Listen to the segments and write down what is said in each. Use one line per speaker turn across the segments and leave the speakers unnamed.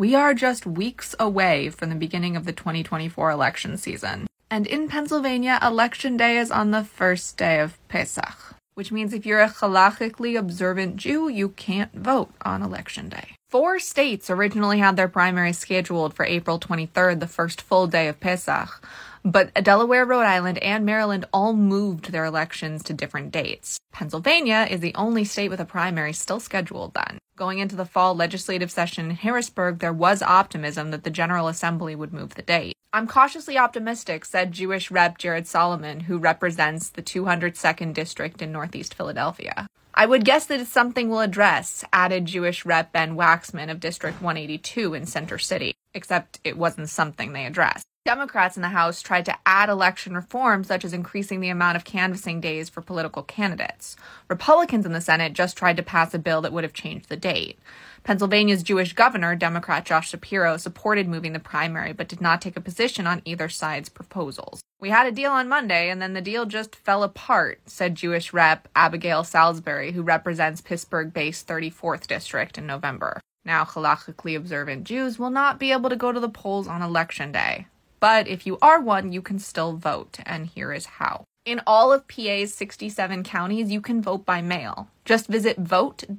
We are just weeks away from the beginning of the 2024 election season. And in Pennsylvania, election day is on the first day of Pesach, which means if you're a halachically observant Jew, you can't vote on election day. Four states originally had their primaries scheduled for April 23rd, the first full day of Pesach, but Delaware, Rhode Island, and Maryland all moved their elections to different dates. Pennsylvania is the only state with a primary still scheduled then. Going into the fall legislative session in Harrisburg, there was optimism that the General Assembly would move the date. I'm cautiously optimistic, said Jewish Rep Jared Solomon, who represents the 202nd District in Northeast Philadelphia. I would guess that it's something we'll address, added Jewish Rep Ben Waxman of District 182 in Center City, except it wasn't something they addressed. Democrats in the House tried to add election reform, such as increasing the amount of canvassing days for political candidates. Republicans in the Senate just tried to pass a bill that would have changed the date. Pennsylvania's Jewish governor, Democrat Josh Shapiro, supported moving the primary but did not take a position on either side's proposals. We had a deal on Monday and then the deal just fell apart, said Jewish Rep Abigail Salisbury, who represents Pittsburgh based 34th District in November. Now, halachically observant Jews will not be able to go to the polls on election day. But if you are one, you can still vote, and here is how. In all of PA's 67 counties, you can vote by mail. Just visit vote.pa.gov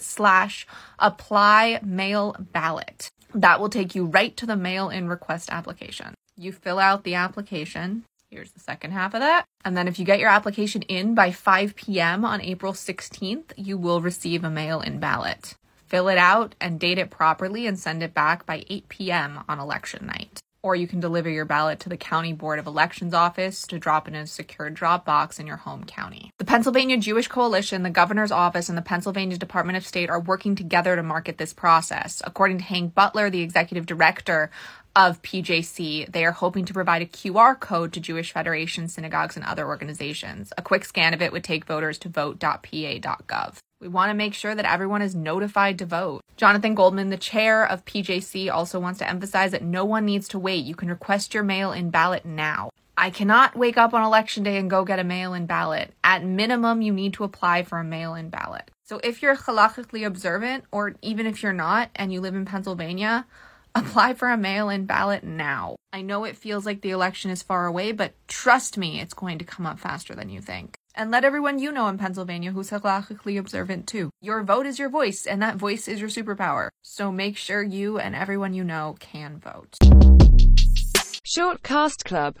slash apply mail ballot. That will take you right to the mail-in request application. You fill out the application. Here's the second half of that. And then if you get your application in by 5 p.m. on April 16th, you will receive a mail-in ballot fill it out and date it properly and send it back by 8 p.m. on election night. Or you can deliver your ballot to the County Board of Elections office to drop in a secure drop box in your home county. The Pennsylvania Jewish Coalition, the governor's office, and the Pennsylvania Department of State are working together to market this process. According to Hank Butler, the executive director of PJC, they are hoping to provide a QR code to Jewish federations, synagogues, and other organizations. A quick scan of it would take voters to vote.pa.gov. We want to make sure that everyone is notified to vote. Jonathan Goldman, the chair of PJC, also wants to emphasize that no one needs to wait. You can request your mail in ballot now. I cannot wake up on election day and go get a mail in ballot. At minimum, you need to apply for a mail in ballot. So if you're halachically observant, or even if you're not and you live in Pennsylvania, apply for a mail in ballot now. I know it feels like the election is far away, but trust me, it's going to come up faster than you think and let everyone you know in Pennsylvania who's halachically observant too. Your vote is your voice, and that voice is your superpower. So make sure you and everyone you know can vote.
Short Cast Club